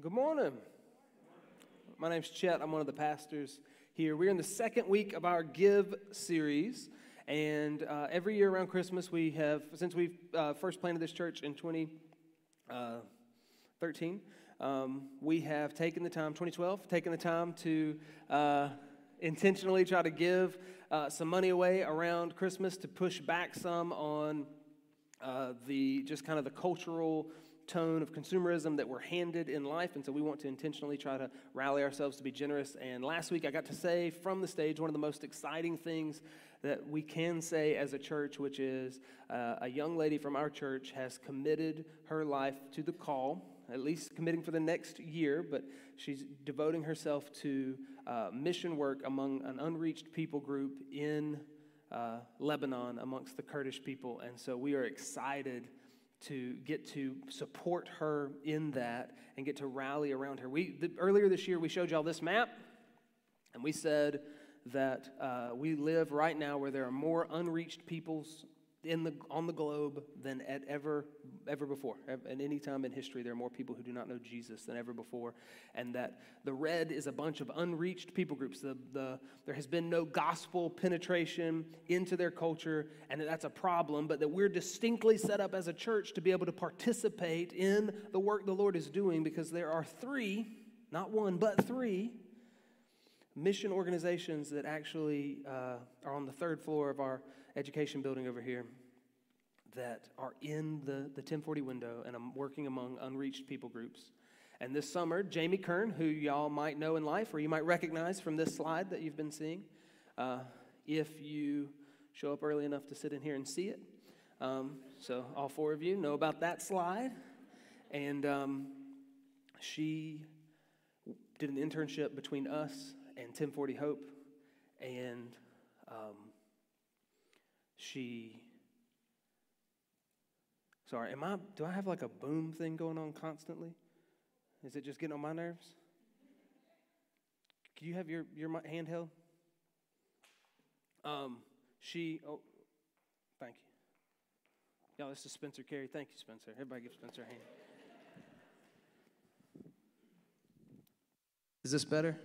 Good morning. My name's Chet. I'm one of the pastors here. We're in the second week of our Give series. And uh, every year around Christmas, we have, since we uh, first planted this church in 2013, uh, um, we have taken the time, 2012, taken the time to uh, intentionally try to give uh, some money away around Christmas to push back some on uh, the just kind of the cultural tone of consumerism that we're handed in life. And so we want to intentionally try to rally ourselves to be generous. And last week I got to say from the stage one of the most exciting things that we can say as a church, which is uh, a young lady from our church has committed her life to the call. At least committing for the next year, but she's devoting herself to uh, mission work among an unreached people group in uh, Lebanon amongst the Kurdish people. And so we are excited to get to support her in that and get to rally around her. We, the, earlier this year, we showed y'all this map, and we said that uh, we live right now where there are more unreached peoples in the, on the globe than at ever, ever before. At any time in history, there are more people who do not know Jesus than ever before. And that the red is a bunch of unreached people groups. The, the, there has been no gospel penetration into their culture, and that that's a problem, but that we're distinctly set up as a church to be able to participate in the work the Lord is doing because there are three, not one, but three mission organizations that actually uh, are on the third floor of our education building over here that are in the, the 1040 window and I'm working among unreached people groups. And this summer, Jamie Kern, who y'all might know in life or you might recognize from this slide that you've been seeing, uh, if you show up early enough to sit in here and see it. Um, so, all four of you know about that slide. And um, she did an internship between us and 1040 Hope. And um, she sorry am i do i have like a boom thing going on constantly? Is it just getting on my nerves? Can you have your your handheld? Um she oh thank you. Y'all this is spencer carey. Thank you spencer. Everybody give spencer a hand. Is this better?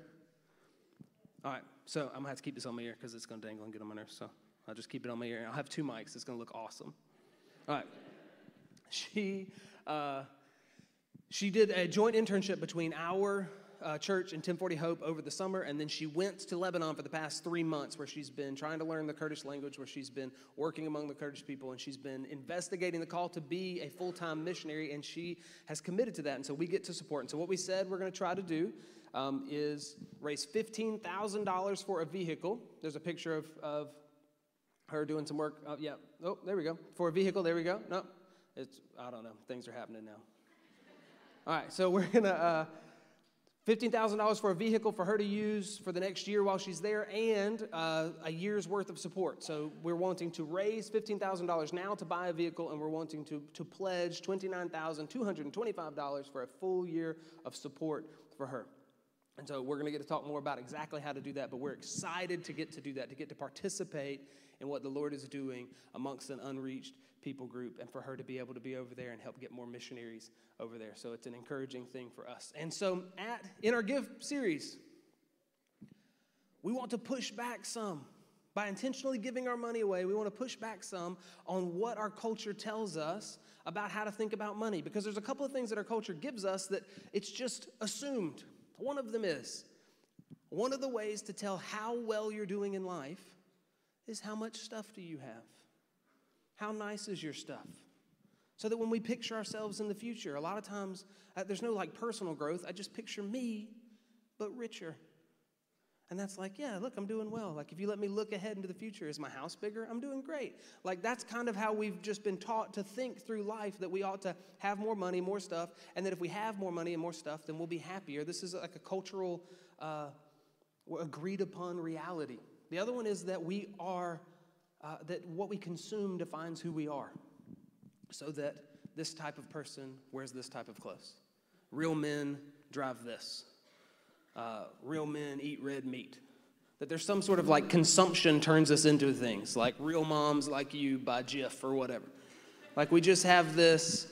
All right so i'm gonna have to keep this on my ear because it's gonna dangle and get on my nerves so I'll just keep it on my ear. I'll have two mics. It's going to look awesome. All right. She, uh, she did a joint internship between our uh, church and 1040 Hope over the summer, and then she went to Lebanon for the past three months, where she's been trying to learn the Kurdish language, where she's been working among the Kurdish people, and she's been investigating the call to be a full time missionary, and she has committed to that. And so we get to support. And so what we said we're going to try to do um, is raise $15,000 for a vehicle. There's a picture of, of her doing some work. Oh, yeah. Oh, there we go. For a vehicle, there we go. No, it's, I don't know. Things are happening now. All right, so we're going to, uh, $15,000 for a vehicle for her to use for the next year while she's there and uh, a year's worth of support. So we're wanting to raise $15,000 now to buy a vehicle and we're wanting to, to pledge $29,225 for a full year of support for her. And so we're going to get to talk more about exactly how to do that, but we're excited to get to do that, to get to participate and what the Lord is doing amongst an unreached people group, and for her to be able to be over there and help get more missionaries over there. So it's an encouraging thing for us. And so, at in our Give series, we want to push back some. By intentionally giving our money away, we want to push back some on what our culture tells us about how to think about money. Because there's a couple of things that our culture gives us that it's just assumed. One of them is one of the ways to tell how well you're doing in life is how much stuff do you have? How nice is your stuff? So that when we picture ourselves in the future, a lot of times uh, there's no like personal growth. I just picture me, but richer. And that's like, yeah, look, I'm doing well. Like, if you let me look ahead into the future, is my house bigger? I'm doing great. Like, that's kind of how we've just been taught to think through life that we ought to have more money, more stuff, and that if we have more money and more stuff, then we'll be happier. This is like a cultural, uh, agreed upon reality. The other one is that we are, uh, that what we consume defines who we are. So that this type of person wears this type of clothes. Real men drive this. Uh, real men eat red meat. That there's some sort of like consumption turns us into things, like real moms like you buy Jif or whatever. Like we just have this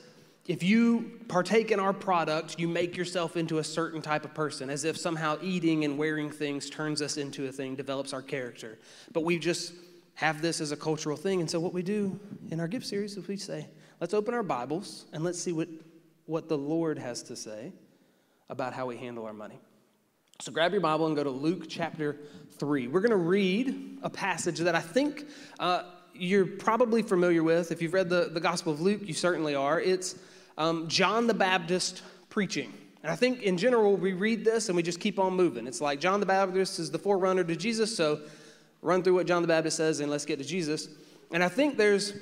if you partake in our product, you make yourself into a certain type of person, as if somehow eating and wearing things turns us into a thing, develops our character. But we just have this as a cultural thing. And so, what we do in our gift series is we say, let's open our Bibles and let's see what, what the Lord has to say about how we handle our money. So, grab your Bible and go to Luke chapter 3. We're going to read a passage that I think uh, you're probably familiar with. If you've read the, the Gospel of Luke, you certainly are. It's um, John the Baptist preaching. And I think in general, we read this and we just keep on moving. It's like John the Baptist is the forerunner to Jesus, so run through what John the Baptist says and let's get to Jesus. And I think there's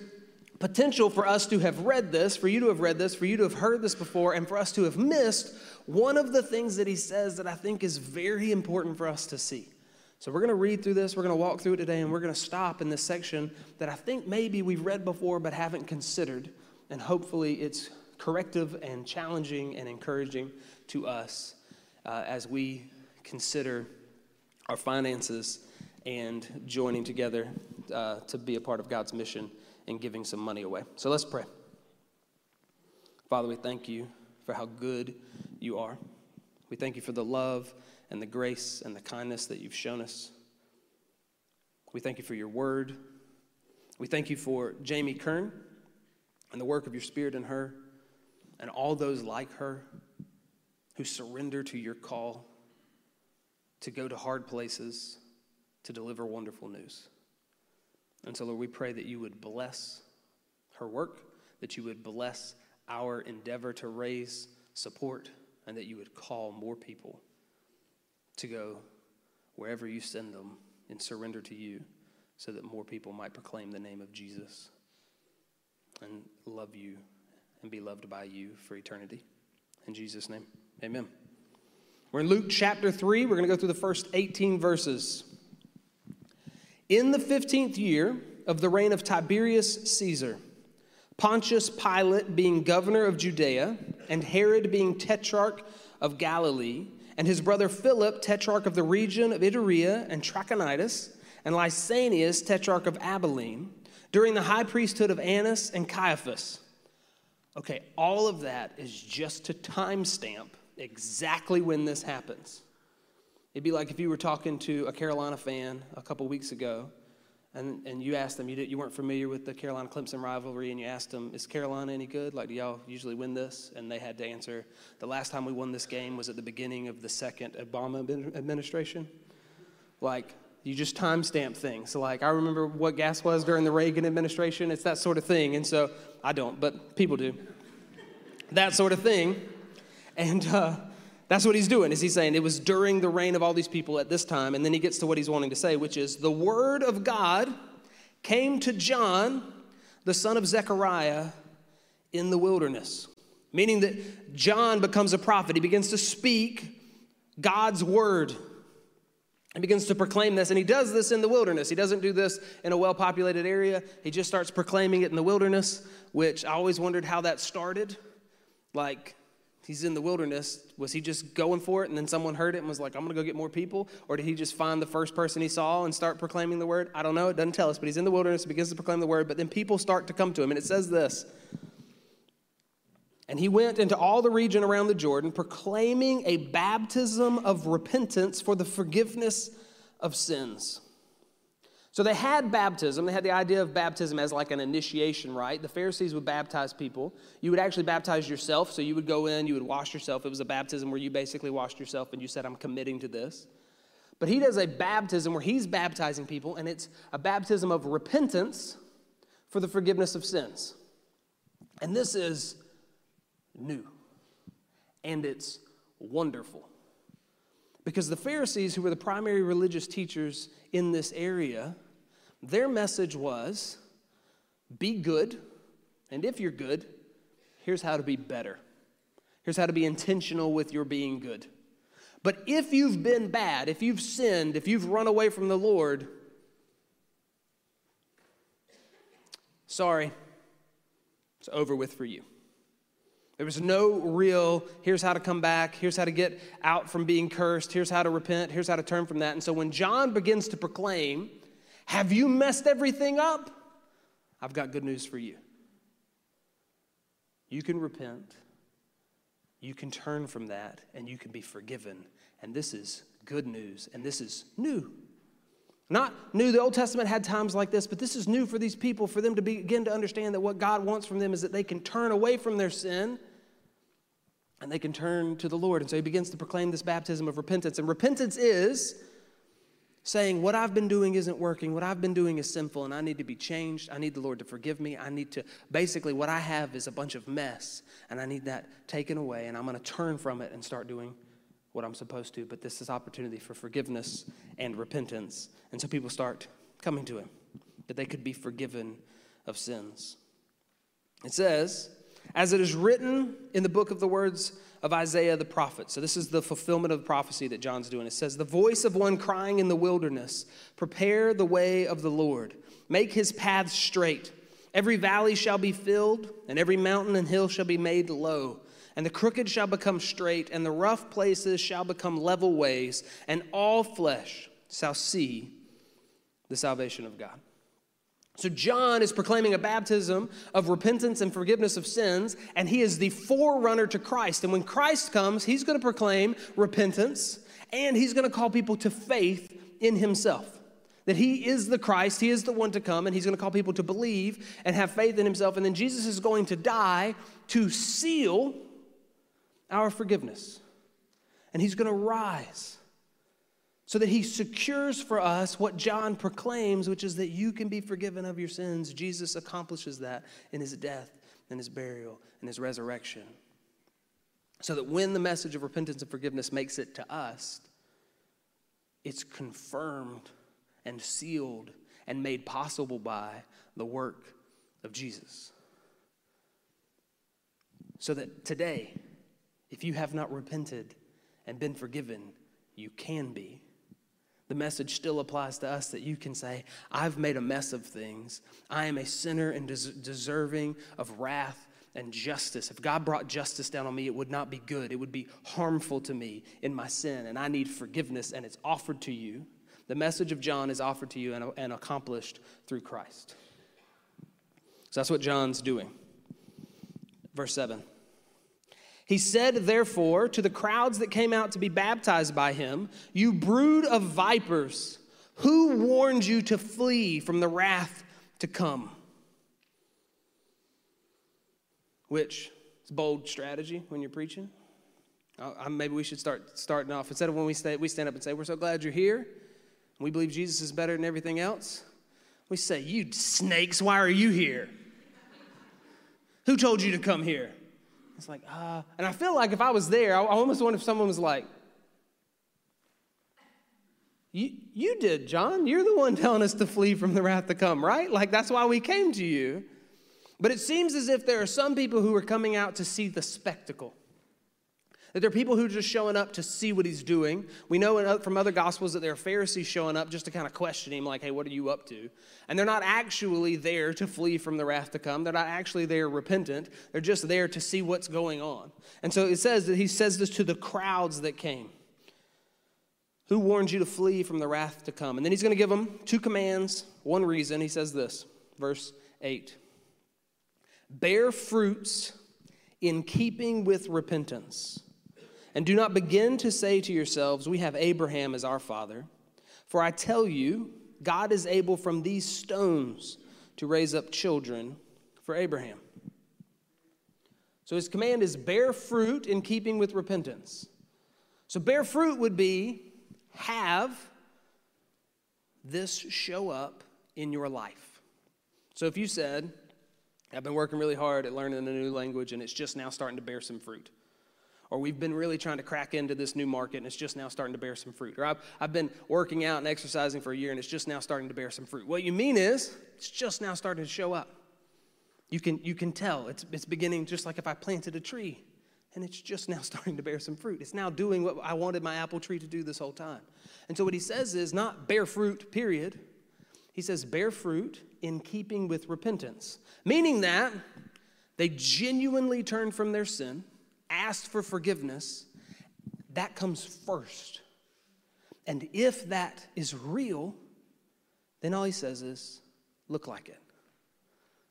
potential for us to have read this, for you to have read this, for you to have heard this before, and for us to have missed one of the things that he says that I think is very important for us to see. So we're going to read through this, we're going to walk through it today, and we're going to stop in this section that I think maybe we've read before but haven't considered. And hopefully it's corrective and challenging and encouraging to us uh, as we consider our finances and joining together uh, to be a part of God's mission and giving some money away. So let's pray. Father, we thank you for how good you are. We thank you for the love and the grace and the kindness that you've shown us. We thank you for your word. We thank you for Jamie Kern and the work of your spirit in her and all those like her who surrender to your call to go to hard places to deliver wonderful news. And so, Lord, we pray that you would bless her work, that you would bless our endeavor to raise support, and that you would call more people to go wherever you send them and surrender to you so that more people might proclaim the name of Jesus and love you and be loved by you for eternity. In Jesus' name, amen. We're in Luke chapter 3. We're going to go through the first 18 verses. In the 15th year of the reign of Tiberius Caesar, Pontius Pilate being governor of Judea, and Herod being tetrarch of Galilee, and his brother Philip, tetrarch of the region of Iturea and Trachonitis, and Lysanias, tetrarch of Abilene, during the high priesthood of Annas and Caiaphas Okay, all of that is just to timestamp exactly when this happens. It'd be like if you were talking to a Carolina fan a couple weeks ago and, and you asked them, you, did, you weren't familiar with the Carolina Clemson rivalry, and you asked them, Is Carolina any good? Like, do y'all usually win this? And they had to answer, The last time we won this game was at the beginning of the second Obama administration. Like, you just timestamp things. Like, I remember what gas was during the Reagan administration. It's that sort of thing. And so, I don't, but people do. that sort of thing. And uh, that's what he's doing, is he's saying it was during the reign of all these people at this time. And then he gets to what he's wanting to say, which is the word of God came to John, the son of Zechariah, in the wilderness. Meaning that John becomes a prophet. He begins to speak God's word and begins to proclaim this. And he does this in the wilderness. He doesn't do this in a well populated area. He just starts proclaiming it in the wilderness, which I always wondered how that started. Like, he's in the wilderness. Was he just going for it and then someone heard it and was like, I'm going to go get more people? Or did he just find the first person he saw and start proclaiming the word? I don't know. It doesn't tell us, but he's in the wilderness, he begins to proclaim the word, but then people start to come to him. And it says this and he went into all the region around the Jordan, proclaiming a baptism of repentance for the forgiveness of sins. So they had baptism. They had the idea of baptism as like an initiation right? The Pharisees would baptize people. You would actually baptize yourself. So you would go in, you would wash yourself. It was a baptism where you basically washed yourself and you said, I'm committing to this. But he does a baptism where he's baptizing people, and it's a baptism of repentance for the forgiveness of sins. And this is new. And it's wonderful. Because the Pharisees, who were the primary religious teachers in this area, their message was be good, and if you're good, here's how to be better. Here's how to be intentional with your being good. But if you've been bad, if you've sinned, if you've run away from the Lord, sorry, it's over with for you. There was no real, here's how to come back, here's how to get out from being cursed, here's how to repent, here's how to turn from that. And so when John begins to proclaim, Have you messed everything up? I've got good news for you. You can repent, you can turn from that, and you can be forgiven. And this is good news, and this is new. Not new, the Old Testament had times like this, but this is new for these people, for them to begin to understand that what God wants from them is that they can turn away from their sin and they can turn to the Lord. And so he begins to proclaim this baptism of repentance. And repentance is saying, What I've been doing isn't working. What I've been doing is sinful, and I need to be changed. I need the Lord to forgive me. I need to, basically, what I have is a bunch of mess, and I need that taken away, and I'm going to turn from it and start doing what I'm supposed to. But this is opportunity for forgiveness and repentance. And so people start coming to Him, that they could be forgiven of sins. It says, as it is written in the book of the words of Isaiah the prophet. So, this is the fulfillment of the prophecy that John's doing. It says, The voice of one crying in the wilderness, prepare the way of the Lord, make his paths straight. Every valley shall be filled, and every mountain and hill shall be made low. And the crooked shall become straight, and the rough places shall become level ways, and all flesh shall see the salvation of God. So, John is proclaiming a baptism of repentance and forgiveness of sins, and he is the forerunner to Christ. And when Christ comes, he's going to proclaim repentance and he's going to call people to faith in himself. That he is the Christ, he is the one to come, and he's going to call people to believe and have faith in himself. And then Jesus is going to die to seal our forgiveness. And he's going to rise so that he secures for us what John proclaims, which is that you can be forgiven of your sins. Jesus accomplishes that in his death and his burial and his resurrection. So that when the message of repentance and forgiveness makes it to us, it's confirmed and sealed and made possible by the work of Jesus. So that today, if you have not repented and been forgiven, you can be the message still applies to us that you can say, I've made a mess of things. I am a sinner and des- deserving of wrath and justice. If God brought justice down on me, it would not be good. It would be harmful to me in my sin, and I need forgiveness, and it's offered to you. The message of John is offered to you and, and accomplished through Christ. So that's what John's doing. Verse 7. He said, therefore, to the crowds that came out to be baptized by him, You brood of vipers, who warned you to flee from the wrath to come? Which is bold strategy when you're preaching. Maybe we should start starting off instead of when we, stay, we stand up and say, We're so glad you're here. We believe Jesus is better than everything else. We say, You snakes, why are you here? Who told you to come here? It's like, ah. Uh, and I feel like if I was there, I, I almost wonder if someone was like, you, you did, John. You're the one telling us to flee from the wrath to come, right? Like, that's why we came to you. But it seems as if there are some people who are coming out to see the spectacle. That there are people who are just showing up to see what he's doing. We know from other gospels that there are Pharisees showing up just to kind of question him, like, hey, what are you up to? And they're not actually there to flee from the wrath to come. They're not actually there repentant. They're just there to see what's going on. And so it says that he says this to the crowds that came. Who warned you to flee from the wrath to come? And then he's going to give them two commands, one reason. He says this, verse 8 Bear fruits in keeping with repentance and do not begin to say to yourselves, We have Abraham as our father. For I tell you, God is able from these stones to raise up children for Abraham. So his command is bear fruit in keeping with repentance. So bear fruit would be have this show up in your life. So if you said, I've been working really hard at learning a new language and it's just now starting to bear some fruit or we've been really trying to crack into this new market and it's just now starting to bear some fruit. Or I've, I've been working out and exercising for a year and it's just now starting to bear some fruit. What you mean is, it's just now starting to show up. You can, you can tell. It's, it's beginning just like if I planted a tree and it's just now starting to bear some fruit. It's now doing what I wanted my apple tree to do this whole time. And so what he says is not bear fruit, period. He says bear fruit in keeping with repentance, meaning that they genuinely turn from their sin asked for forgiveness, that comes first. And if that is real, then all he says is, look like it.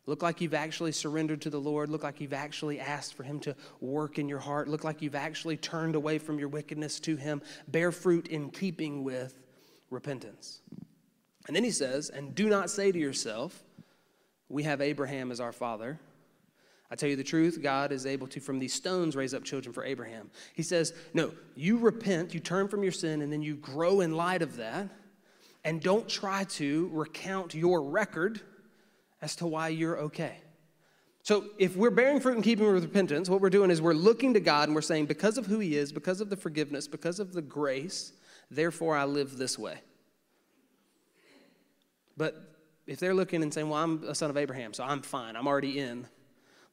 Look like you've actually surrendered to the Lord. Look like you've actually asked for Him to work in your heart. Look like you've actually turned away from your wickedness to Him. Bear fruit in keeping with repentance. And then He says, And do not say to yourself, We have Abraham as our father. I tell you the truth, God is able to, from these stones, raise up children for Abraham. He says, No, you repent, you turn from your sin, and then you grow in light of that. And don't try to recount your record as to why you're okay. So, if we're bearing fruit and keeping with repentance, what we're doing is we're looking to God and we're saying, because of who He is, because of the forgiveness, because of the grace, therefore I live this way. But if they're looking and saying, well, I'm a son of Abraham, so I'm fine, I'm already in,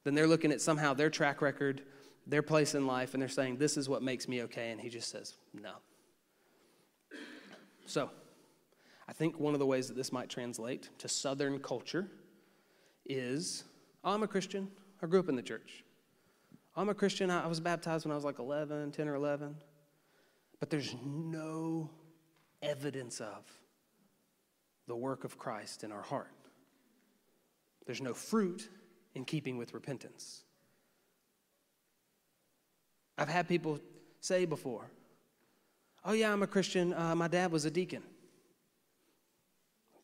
then they're looking at somehow their track record, their place in life, and they're saying, this is what makes me okay. And He just says, no. So, I think one of the ways that this might translate to Southern culture is oh, I'm a Christian. I grew up in the church. I'm a Christian. I was baptized when I was like 11, 10 or 11. But there's no evidence of the work of Christ in our heart. There's no fruit in keeping with repentance. I've had people say before, Oh, yeah, I'm a Christian. Uh, my dad was a deacon.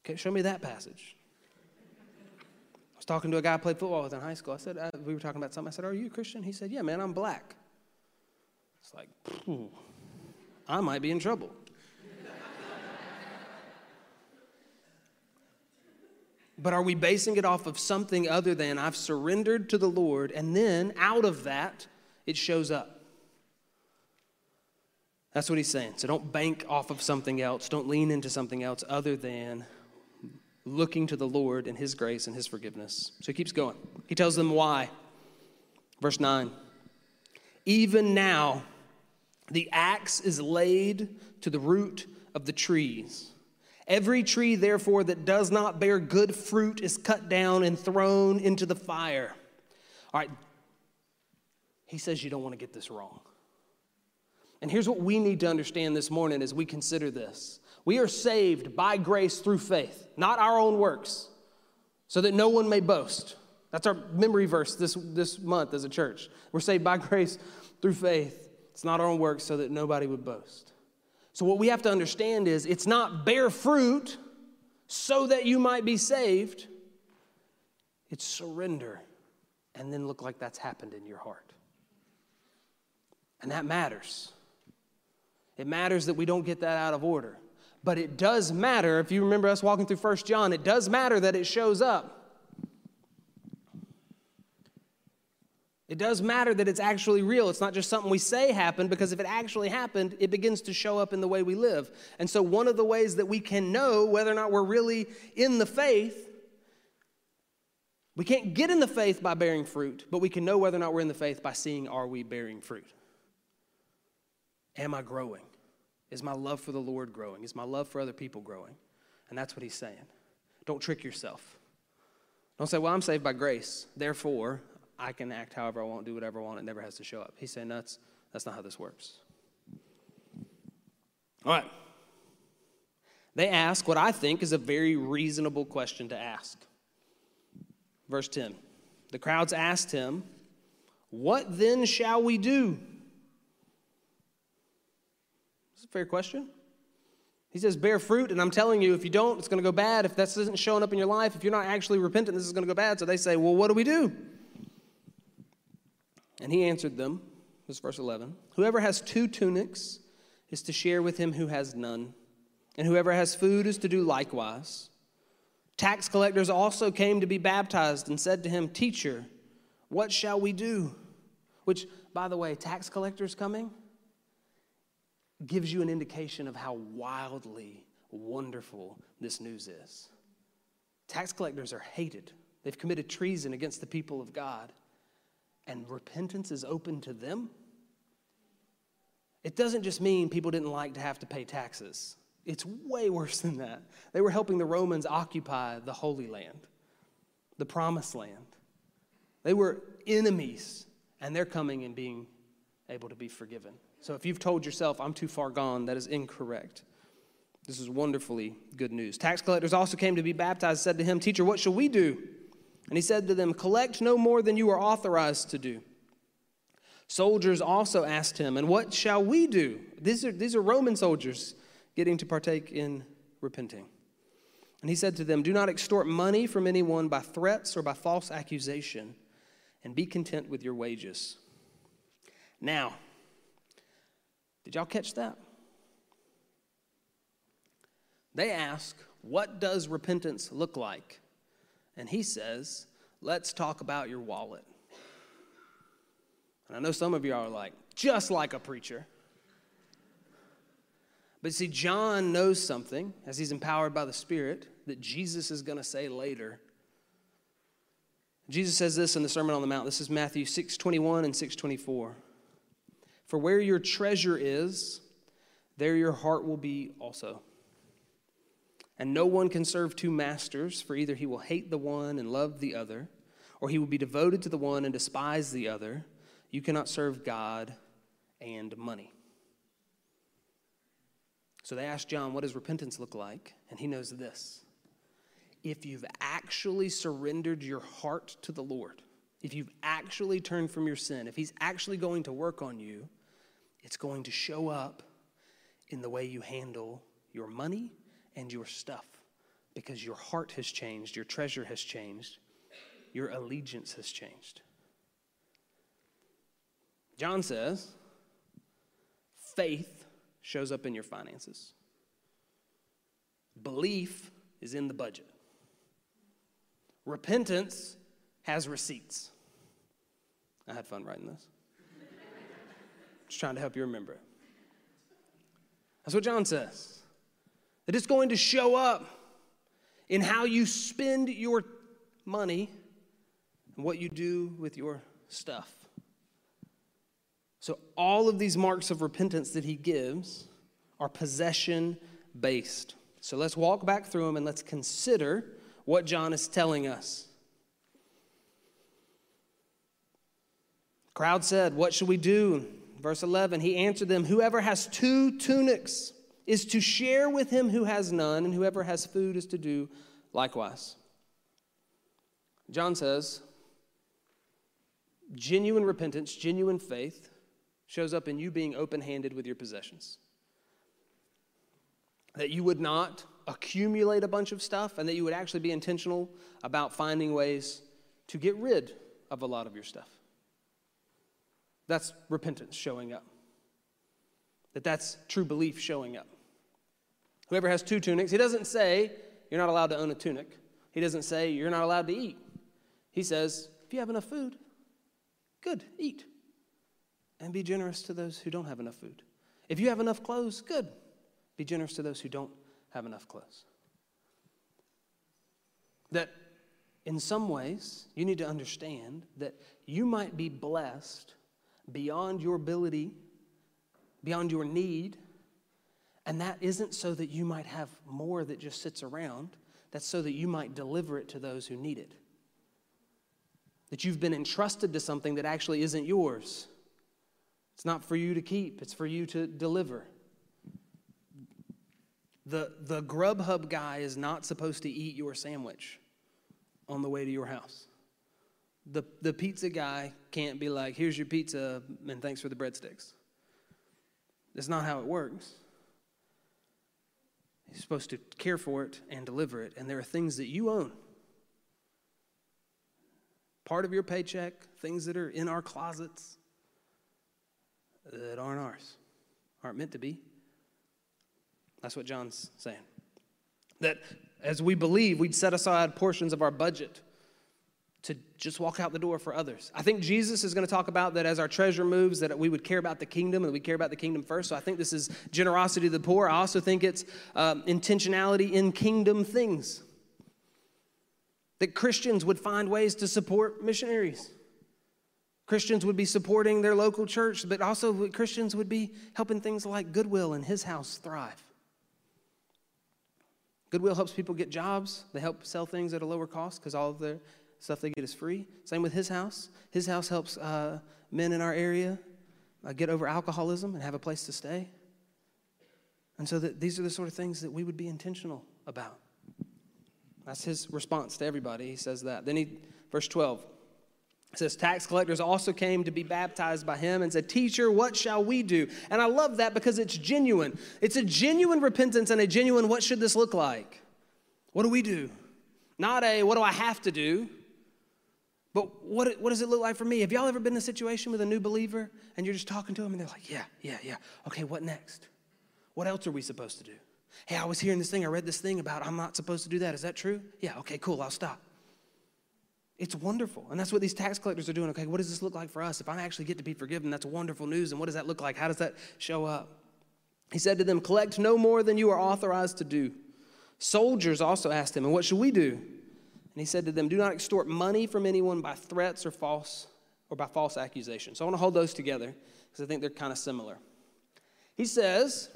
Okay, show me that passage I was talking to a guy I played football with in high school. I said, uh, we were talking about something. I said, Are you a Christian? He said, Yeah, man, I'm black. It's like, I might be in trouble. But are we basing it off of something other than I've surrendered to the Lord, and then out of that, it shows up? That's what he's saying. So don't bank off of something else. Don't lean into something else other than looking to the Lord and His grace and His forgiveness. So he keeps going. He tells them why. Verse 9 Even now, the axe is laid to the root of the trees. Every tree, therefore, that does not bear good fruit is cut down and thrown into the fire. All right, he says you don't want to get this wrong. And here's what we need to understand this morning as we consider this we are saved by grace through faith, not our own works, so that no one may boast. That's our memory verse this, this month as a church. We're saved by grace through faith. It's not our own works, so that nobody would boast. So, what we have to understand is it's not bear fruit so that you might be saved, it's surrender and then look like that's happened in your heart. And that matters. It matters that we don't get that out of order. But it does matter, if you remember us walking through First John, it does matter that it shows up. It does matter that it's actually real. It's not just something we say happened, because if it actually happened, it begins to show up in the way we live. And so, one of the ways that we can know whether or not we're really in the faith, we can't get in the faith by bearing fruit, but we can know whether or not we're in the faith by seeing are we bearing fruit? Am I growing? Is my love for the Lord growing? Is my love for other people growing? And that's what he's saying. Don't trick yourself. Don't say, well, I'm saved by grace. Therefore, I can act however I want, do whatever I want. It never has to show up. He's saying that's, that's not how this works. All right. They ask what I think is a very reasonable question to ask. Verse 10 The crowds asked him, What then shall we do? It's a fair question. He says, bear fruit, and I'm telling you, if you don't, it's going to go bad. If this isn't showing up in your life, if you're not actually repentant, this is going to go bad. So they say, well, what do we do? And he answered them, this is verse 11 Whoever has two tunics is to share with him who has none, and whoever has food is to do likewise. Tax collectors also came to be baptized and said to him, Teacher, what shall we do? Which, by the way, tax collectors coming? gives you an indication of how wildly wonderful this news is. Tax collectors are hated, they've committed treason against the people of God, and repentance is open to them. It doesn't just mean people didn't like to have to pay taxes. It's way worse than that. They were helping the Romans occupy the Holy Land, the Promised Land. They were enemies, and they're coming and being able to be forgiven. So if you've told yourself, I'm too far gone, that is incorrect. This is wonderfully good news. Tax collectors also came to be baptized, said to him, Teacher, what shall we do? And he said to them, Collect no more than you are authorized to do. Soldiers also asked him, And what shall we do? These are, these are Roman soldiers getting to partake in repenting. And he said to them, Do not extort money from anyone by threats or by false accusation, and be content with your wages. Now, did y'all catch that? They ask, What does repentance look like? And he says, Let's talk about your wallet. And I know some of you are like, Just like a preacher. But see, John knows something as he's empowered by the Spirit that Jesus is going to say later. Jesus says this in the Sermon on the Mount. This is Matthew 6:21 and 6:24. For where your treasure is, there your heart will be also. And no one can serve two masters, for either he will hate the one and love the other, or he will be devoted to the one and despise the other. You cannot serve God and money. So they asked John, What does repentance look like? And he knows this. If you've actually surrendered your heart to the Lord, if you've actually turned from your sin, if he's actually going to work on you, it's going to show up in the way you handle your money and your stuff because your heart has changed, your treasure has changed, your allegiance has changed. John says, faith shows up in your finances, belief is in the budget, repentance has receipts. I had fun writing this. Just trying to help you remember it. That's what John says. That it's going to show up in how you spend your money and what you do with your stuff. So, all of these marks of repentance that he gives are possession based. So, let's walk back through them and let's consider what John is telling us. The crowd said, What should we do? Verse 11, he answered them, Whoever has two tunics is to share with him who has none, and whoever has food is to do likewise. John says, genuine repentance, genuine faith shows up in you being open handed with your possessions. That you would not accumulate a bunch of stuff, and that you would actually be intentional about finding ways to get rid of a lot of your stuff. That's repentance showing up. That that's true belief showing up. Whoever has two tunics, he doesn't say you're not allowed to own a tunic. He doesn't say you're not allowed to eat. He says, if you have enough food, good, eat. And be generous to those who don't have enough food. If you have enough clothes, good. Be generous to those who don't have enough clothes. That in some ways, you need to understand that you might be blessed beyond your ability, beyond your need, and that isn't so that you might have more that just sits around, that's so that you might deliver it to those who need it. That you've been entrusted to something that actually isn't yours. It's not for you to keep, it's for you to deliver. The, the Grubhub guy is not supposed to eat your sandwich on the way to your house. The, the pizza guy can't be like, here's your pizza and thanks for the breadsticks. That's not how it works. He's supposed to care for it and deliver it. And there are things that you own. Part of your paycheck, things that are in our closets that aren't ours, aren't meant to be. That's what John's saying. That as we believe, we'd set aside portions of our budget to just walk out the door for others. I think Jesus is going to talk about that as our treasure moves, that we would care about the kingdom and we care about the kingdom first. So I think this is generosity to the poor. I also think it's um, intentionality in kingdom things. That Christians would find ways to support missionaries. Christians would be supporting their local church, but also Christians would be helping things like Goodwill and His House thrive. Goodwill helps people get jobs. They help sell things at a lower cost because all of their Stuff they get is free. Same with his house. His house helps uh, men in our area uh, get over alcoholism and have a place to stay. And so that these are the sort of things that we would be intentional about. That's his response to everybody. He says that. Then he, verse 12, says, Tax collectors also came to be baptized by him and said, Teacher, what shall we do? And I love that because it's genuine. It's a genuine repentance and a genuine, what should this look like? What do we do? Not a, what do I have to do? But what, what does it look like for me? Have y'all ever been in a situation with a new believer and you're just talking to them and they're like, Yeah, yeah, yeah. Okay, what next? What else are we supposed to do? Hey, I was hearing this thing, I read this thing about I'm not supposed to do that. Is that true? Yeah, okay, cool, I'll stop. It's wonderful. And that's what these tax collectors are doing. Okay, what does this look like for us? If I actually get to be forgiven, that's wonderful news. And what does that look like? How does that show up? He said to them, Collect no more than you are authorized to do. Soldiers also asked him, And what should we do? And he said to them, Do not extort money from anyone by threats or false or by false accusations. So I want to hold those together because I think they're kind of similar. He says,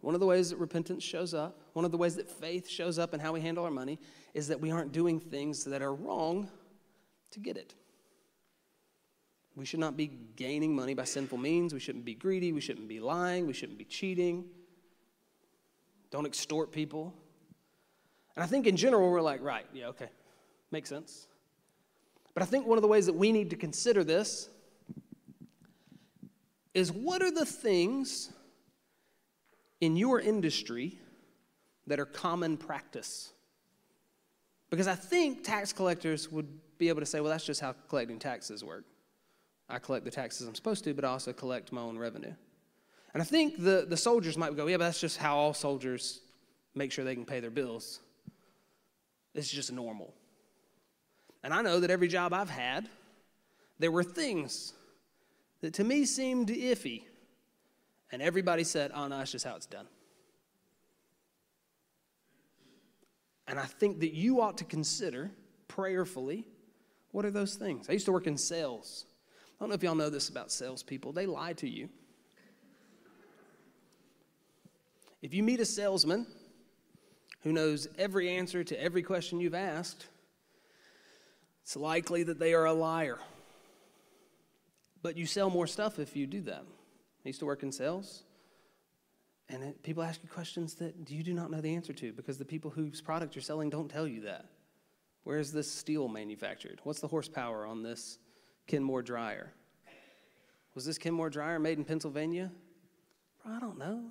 one of the ways that repentance shows up, one of the ways that faith shows up in how we handle our money, is that we aren't doing things that are wrong to get it. We should not be gaining money by sinful means. We shouldn't be greedy. We shouldn't be lying. We shouldn't be cheating. Don't extort people. And I think in general, we're like, right, yeah, okay, makes sense. But I think one of the ways that we need to consider this is what are the things in your industry that are common practice? Because I think tax collectors would be able to say, well, that's just how collecting taxes work. I collect the taxes I'm supposed to, but I also collect my own revenue. And I think the, the soldiers might go, yeah, but that's just how all soldiers make sure they can pay their bills. It's just normal. And I know that every job I've had, there were things that to me seemed iffy. And everybody said, oh, no, that's just how it's done. And I think that you ought to consider prayerfully what are those things? I used to work in sales. I don't know if y'all know this about salespeople, they lie to you. If you meet a salesman who knows every answer to every question you've asked, it's likely that they are a liar. But you sell more stuff if you do that. I used to work in sales. And it, people ask you questions that you do not know the answer to because the people whose product you're selling don't tell you that. Where is this steel manufactured? What's the horsepower on this Kenmore dryer? Was this Kenmore dryer made in Pennsylvania? I don't know.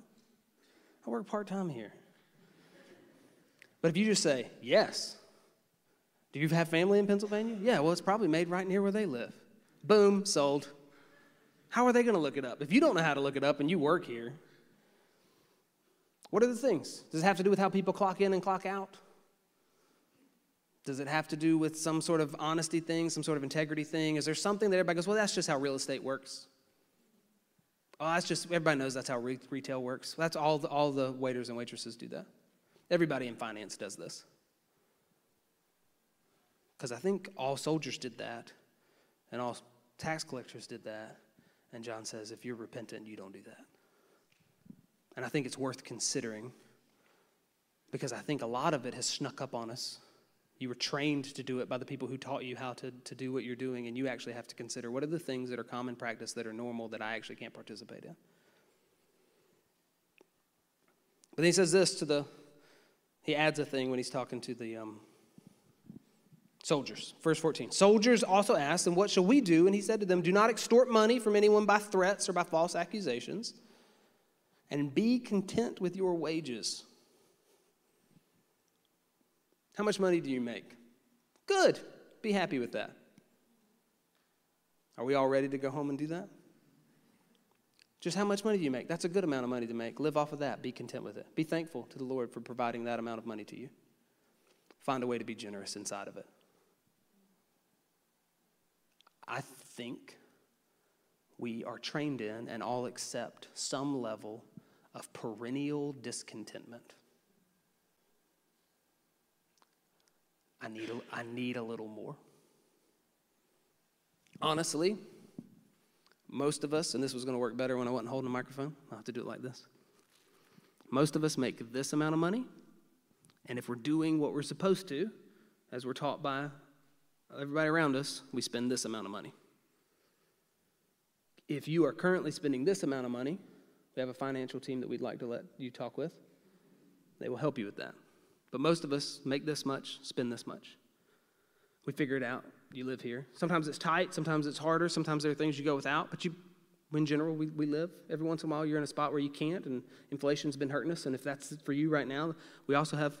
I work part time here. But if you just say, yes, do you have family in Pennsylvania? Yeah, well, it's probably made right near where they live. Boom, sold. How are they going to look it up? If you don't know how to look it up and you work here, what are the things? Does it have to do with how people clock in and clock out? Does it have to do with some sort of honesty thing, some sort of integrity thing? Is there something that everybody goes, well, that's just how real estate works? Oh, that's just, everybody knows that's how re- retail works. That's all the, all the waiters and waitresses do that. Everybody in finance does this. Because I think all soldiers did that, and all tax collectors did that. And John says, if you're repentant, you don't do that. And I think it's worth considering because I think a lot of it has snuck up on us. You were trained to do it by the people who taught you how to, to do what you're doing, and you actually have to consider what are the things that are common practice that are normal that I actually can't participate in. But then he says this to the, he adds a thing when he's talking to the um, soldiers. Verse 14. Soldiers also asked, And what shall we do? And he said to them, Do not extort money from anyone by threats or by false accusations and be content with your wages. How much money do you make? Good. Be happy with that. Are we all ready to go home and do that? Just how much money do you make? That's a good amount of money to make. Live off of that. Be content with it. Be thankful to the Lord for providing that amount of money to you. Find a way to be generous inside of it. I think we are trained in and all accept some level of perennial discontentment. I need a, I need a little more. Honestly, most of us, and this was going to work better when I wasn't holding a microphone, I'll have to do it like this. Most of us make this amount of money, and if we're doing what we're supposed to, as we're taught by everybody around us, we spend this amount of money. If you are currently spending this amount of money, we have a financial team that we'd like to let you talk with. They will help you with that. But most of us make this much, spend this much. We figure it out. You live here. Sometimes it's tight, sometimes it's harder, sometimes there are things you go without, but you in general, we, we live. Every once in a while, you're in a spot where you can't, and inflation's been hurting us. And if that's for you right now, we also have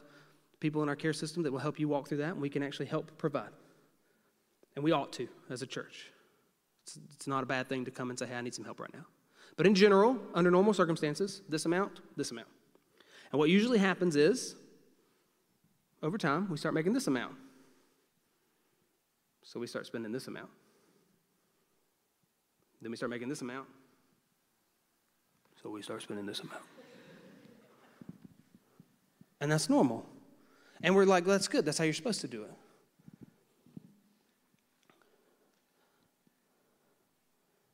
people in our care system that will help you walk through that, and we can actually help provide. And we ought to as a church. It's, it's not a bad thing to come and say, hey, I need some help right now. But in general, under normal circumstances, this amount, this amount. And what usually happens is, over time, we start making this amount. So we start spending this amount. Then we start making this amount. So we start spending this amount. And that's normal. And we're like, that's good. That's how you're supposed to do it.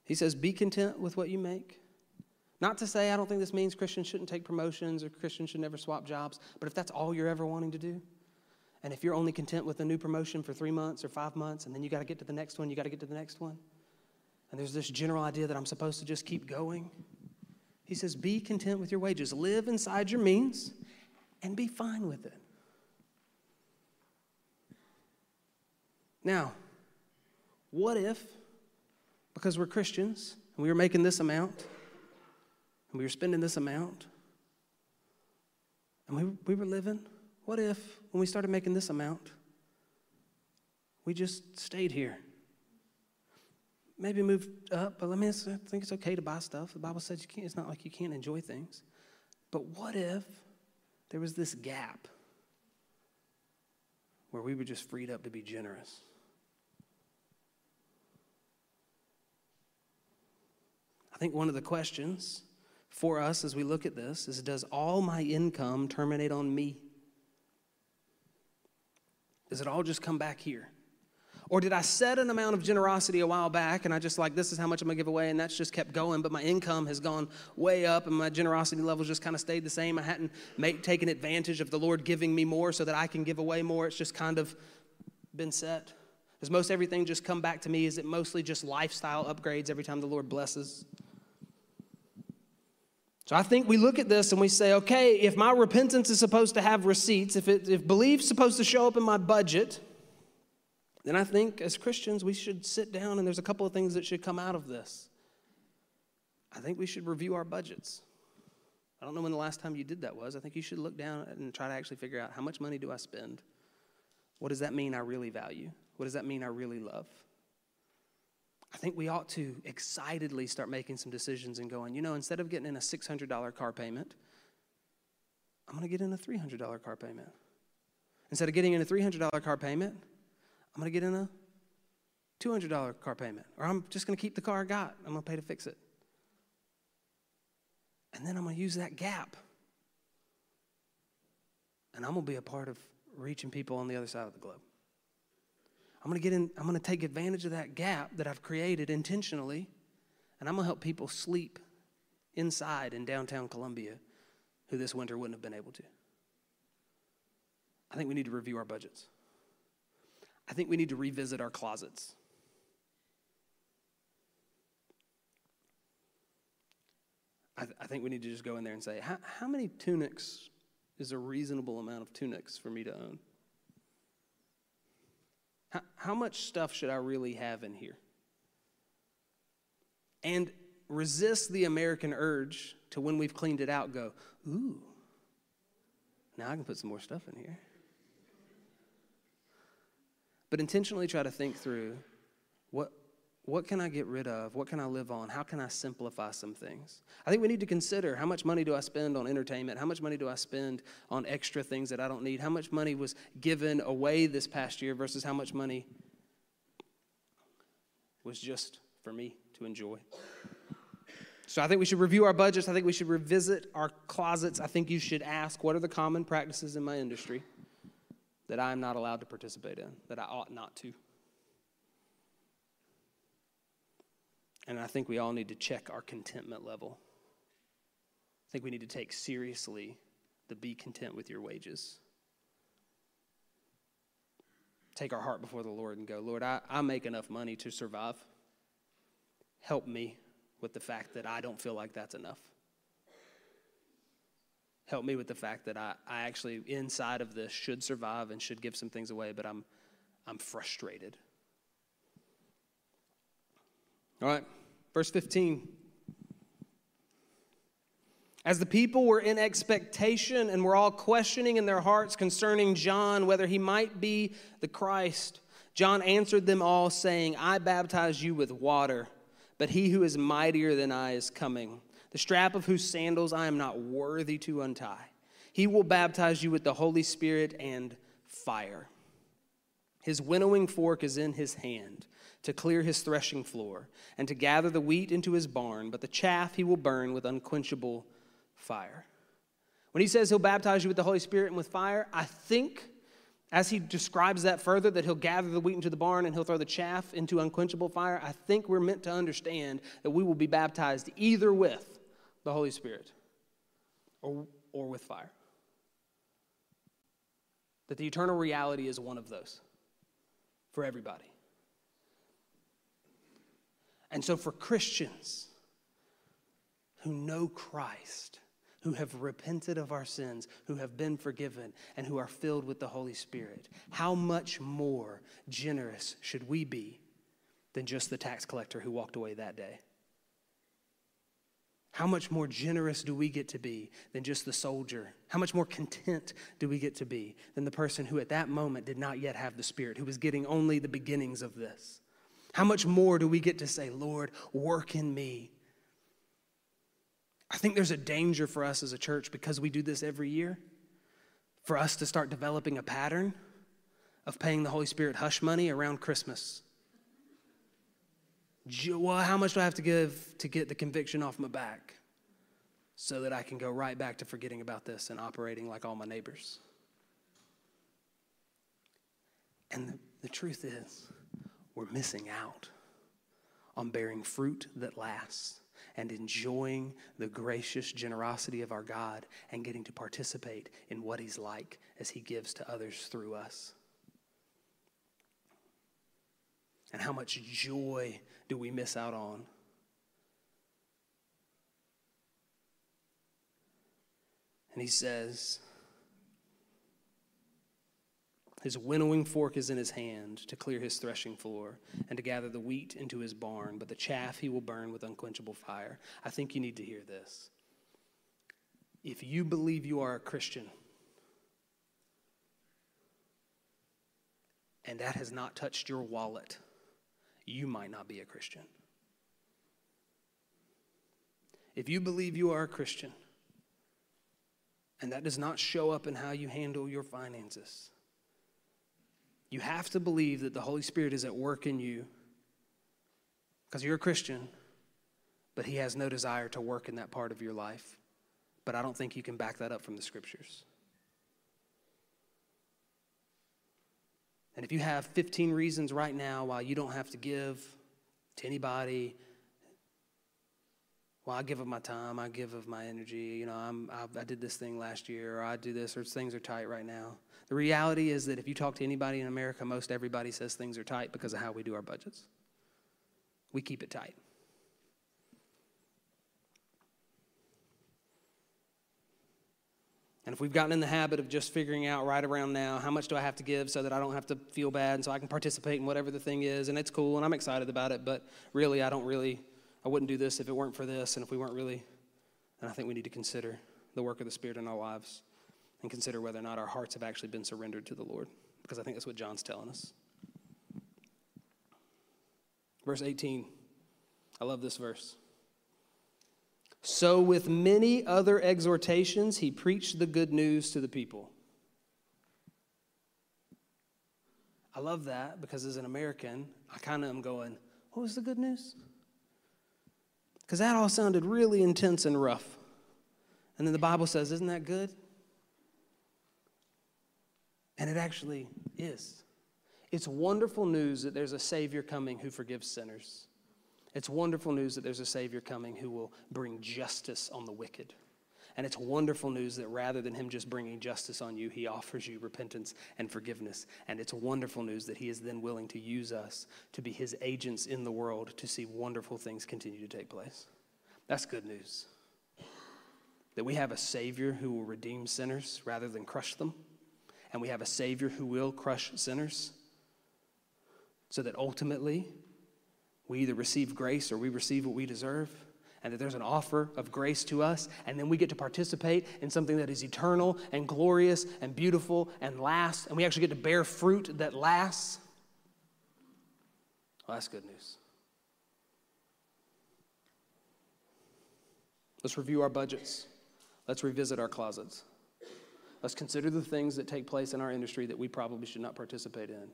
He says, be content with what you make. Not to say I don't think this means Christians shouldn't take promotions or Christians should never swap jobs, but if that's all you're ever wanting to do, and if you're only content with a new promotion for three months or five months, and then you got to get to the next one, you got to get to the next one, and there's this general idea that I'm supposed to just keep going, he says, be content with your wages. Live inside your means and be fine with it. Now, what if, because we're Christians, and we were making this amount, and we were spending this amount, and we, we were living, what if, when we started making this amount, we just stayed here? Maybe moved up, but I mean, I think it's okay to buy stuff. The Bible says you can't, it's not like you can't enjoy things. But what if there was this gap where we were just freed up to be generous? I think one of the questions for us as we look at this is Does all my income terminate on me? Does it all just come back here? Or did I set an amount of generosity a while back and I just like, this is how much I'm gonna give away, and that's just kept going, but my income has gone way up and my generosity levels just kind of stayed the same. I hadn't make, taken advantage of the Lord giving me more so that I can give away more. It's just kind of been set. Does most everything just come back to me? Is it mostly just lifestyle upgrades every time the Lord blesses? So I think we look at this and we say, okay, if my repentance is supposed to have receipts, if, it, if belief's supposed to show up in my budget, then I think as Christians we should sit down and there's a couple of things that should come out of this. I think we should review our budgets. I don't know when the last time you did that was. I think you should look down and try to actually figure out how much money do I spend? What does that mean I really value? What does that mean I really love? I think we ought to excitedly start making some decisions and going, you know, instead of getting in a $600 car payment, I'm going to get in a $300 car payment. Instead of getting in a $300 car payment, I'm going to get in a $200 car payment. Or I'm just going to keep the car I got. I'm going to pay to fix it. And then I'm going to use that gap. And I'm going to be a part of reaching people on the other side of the globe. I'm going to get in, I'm going to take advantage of that gap that I've created intentionally, and I'm going to help people sleep inside in downtown Columbia who this winter wouldn't have been able to. I think we need to review our budgets. I think we need to revisit our closets. I, th- I think we need to just go in there and say, how, how many tunics is a reasonable amount of tunics for me to own? How, how much stuff should I really have in here? And resist the American urge to when we've cleaned it out, go, ooh, now I can put some more stuff in here. But intentionally try to think through what, what can I get rid of? What can I live on? How can I simplify some things? I think we need to consider how much money do I spend on entertainment? How much money do I spend on extra things that I don't need? How much money was given away this past year versus how much money was just for me to enjoy? So I think we should review our budgets. I think we should revisit our closets. I think you should ask what are the common practices in my industry that I'm not allowed to participate in, that I ought not to. And I think we all need to check our contentment level. I think we need to take seriously the be content with your wages. Take our heart before the Lord and go, Lord, I, I make enough money to survive. Help me with the fact that I don't feel like that's enough. help me with the fact that I, I actually, inside of this, should survive and should give some things away, but I'm, I'm frustrated. All right, verse 15. As the people were in expectation and were all questioning in their hearts concerning John whether he might be the Christ, John answered them all, saying, I baptize you with water, but he who is mightier than I is coming, the strap of whose sandals I am not worthy to untie. He will baptize you with the Holy Spirit and fire. His winnowing fork is in his hand to clear his threshing floor and to gather the wheat into his barn, but the chaff he will burn with unquenchable fire. When he says he'll baptize you with the Holy Spirit and with fire, I think as he describes that further, that he'll gather the wheat into the barn and he'll throw the chaff into unquenchable fire, I think we're meant to understand that we will be baptized either with the Holy Spirit or, or with fire. That the eternal reality is one of those for everybody. And so, for Christians who know Christ, who have repented of our sins, who have been forgiven, and who are filled with the Holy Spirit, how much more generous should we be than just the tax collector who walked away that day? How much more generous do we get to be than just the soldier? How much more content do we get to be than the person who at that moment did not yet have the Spirit, who was getting only the beginnings of this? How much more do we get to say, Lord, work in me? I think there's a danger for us as a church because we do this every year, for us to start developing a pattern of paying the Holy Spirit hush money around Christmas. Well, how much do I have to give to get the conviction off my back so that I can go right back to forgetting about this and operating like all my neighbors? And the, the truth is, we're missing out on bearing fruit that lasts and enjoying the gracious generosity of our God and getting to participate in what He's like as He gives to others through us. And how much joy do we miss out on? And he says, his winnowing fork is in his hand to clear his threshing floor and to gather the wheat into his barn, but the chaff he will burn with unquenchable fire. I think you need to hear this. If you believe you are a Christian, and that has not touched your wallet, you might not be a Christian. If you believe you are a Christian, and that does not show up in how you handle your finances, you have to believe that the Holy Spirit is at work in you because you're a Christian, but He has no desire to work in that part of your life. But I don't think you can back that up from the scriptures. And if you have 15 reasons right now why you don't have to give to anybody, well, I give of my time, I give of my energy. You know, I'm, I, I did this thing last year, or I do this, or things are tight right now. The reality is that if you talk to anybody in America, most everybody says things are tight because of how we do our budgets. We keep it tight. And if we've gotten in the habit of just figuring out right around now, how much do I have to give so that I don't have to feel bad and so I can participate in whatever the thing is, and it's cool and I'm excited about it, but really, I don't really, I wouldn't do this if it weren't for this, and if we weren't really, and I think we need to consider the work of the Spirit in our lives and consider whether or not our hearts have actually been surrendered to the Lord, because I think that's what John's telling us. Verse 18, I love this verse. So, with many other exhortations, he preached the good news to the people. I love that because as an American, I kind of am going, what was the good news? Because that all sounded really intense and rough. And then the Bible says, isn't that good? And it actually is. It's wonderful news that there's a Savior coming who forgives sinners. It's wonderful news that there's a Savior coming who will bring justice on the wicked. And it's wonderful news that rather than Him just bringing justice on you, He offers you repentance and forgiveness. And it's wonderful news that He is then willing to use us to be His agents in the world to see wonderful things continue to take place. That's good news. that we have a Savior who will redeem sinners rather than crush them, and we have a Savior who will crush sinners, so that ultimately we either receive grace or we receive what we deserve, and that there's an offer of grace to us, and then we get to participate in something that is eternal and glorious and beautiful and lasts, and we actually get to bear fruit that lasts. Well, that's good news. Let's review our budgets. Let's revisit our closets. Let's consider the things that take place in our industry that we probably should not participate in.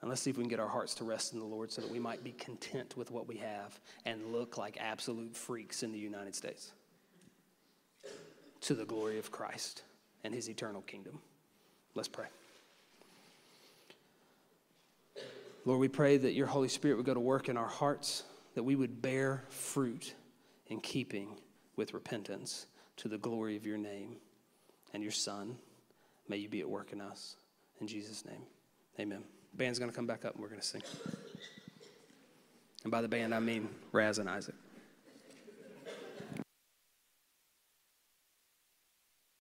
And let's see if we can get our hearts to rest in the Lord so that we might be content with what we have and look like absolute freaks in the United States to the glory of Christ and his eternal kingdom. Let's pray. Lord, we pray that your Holy Spirit would go to work in our hearts, that we would bear fruit in keeping with repentance to the glory of your name and your Son. May you be at work in us. In Jesus' name, amen. Band's going to come back up and we're going to sing. And by the band, I mean Raz and Isaac.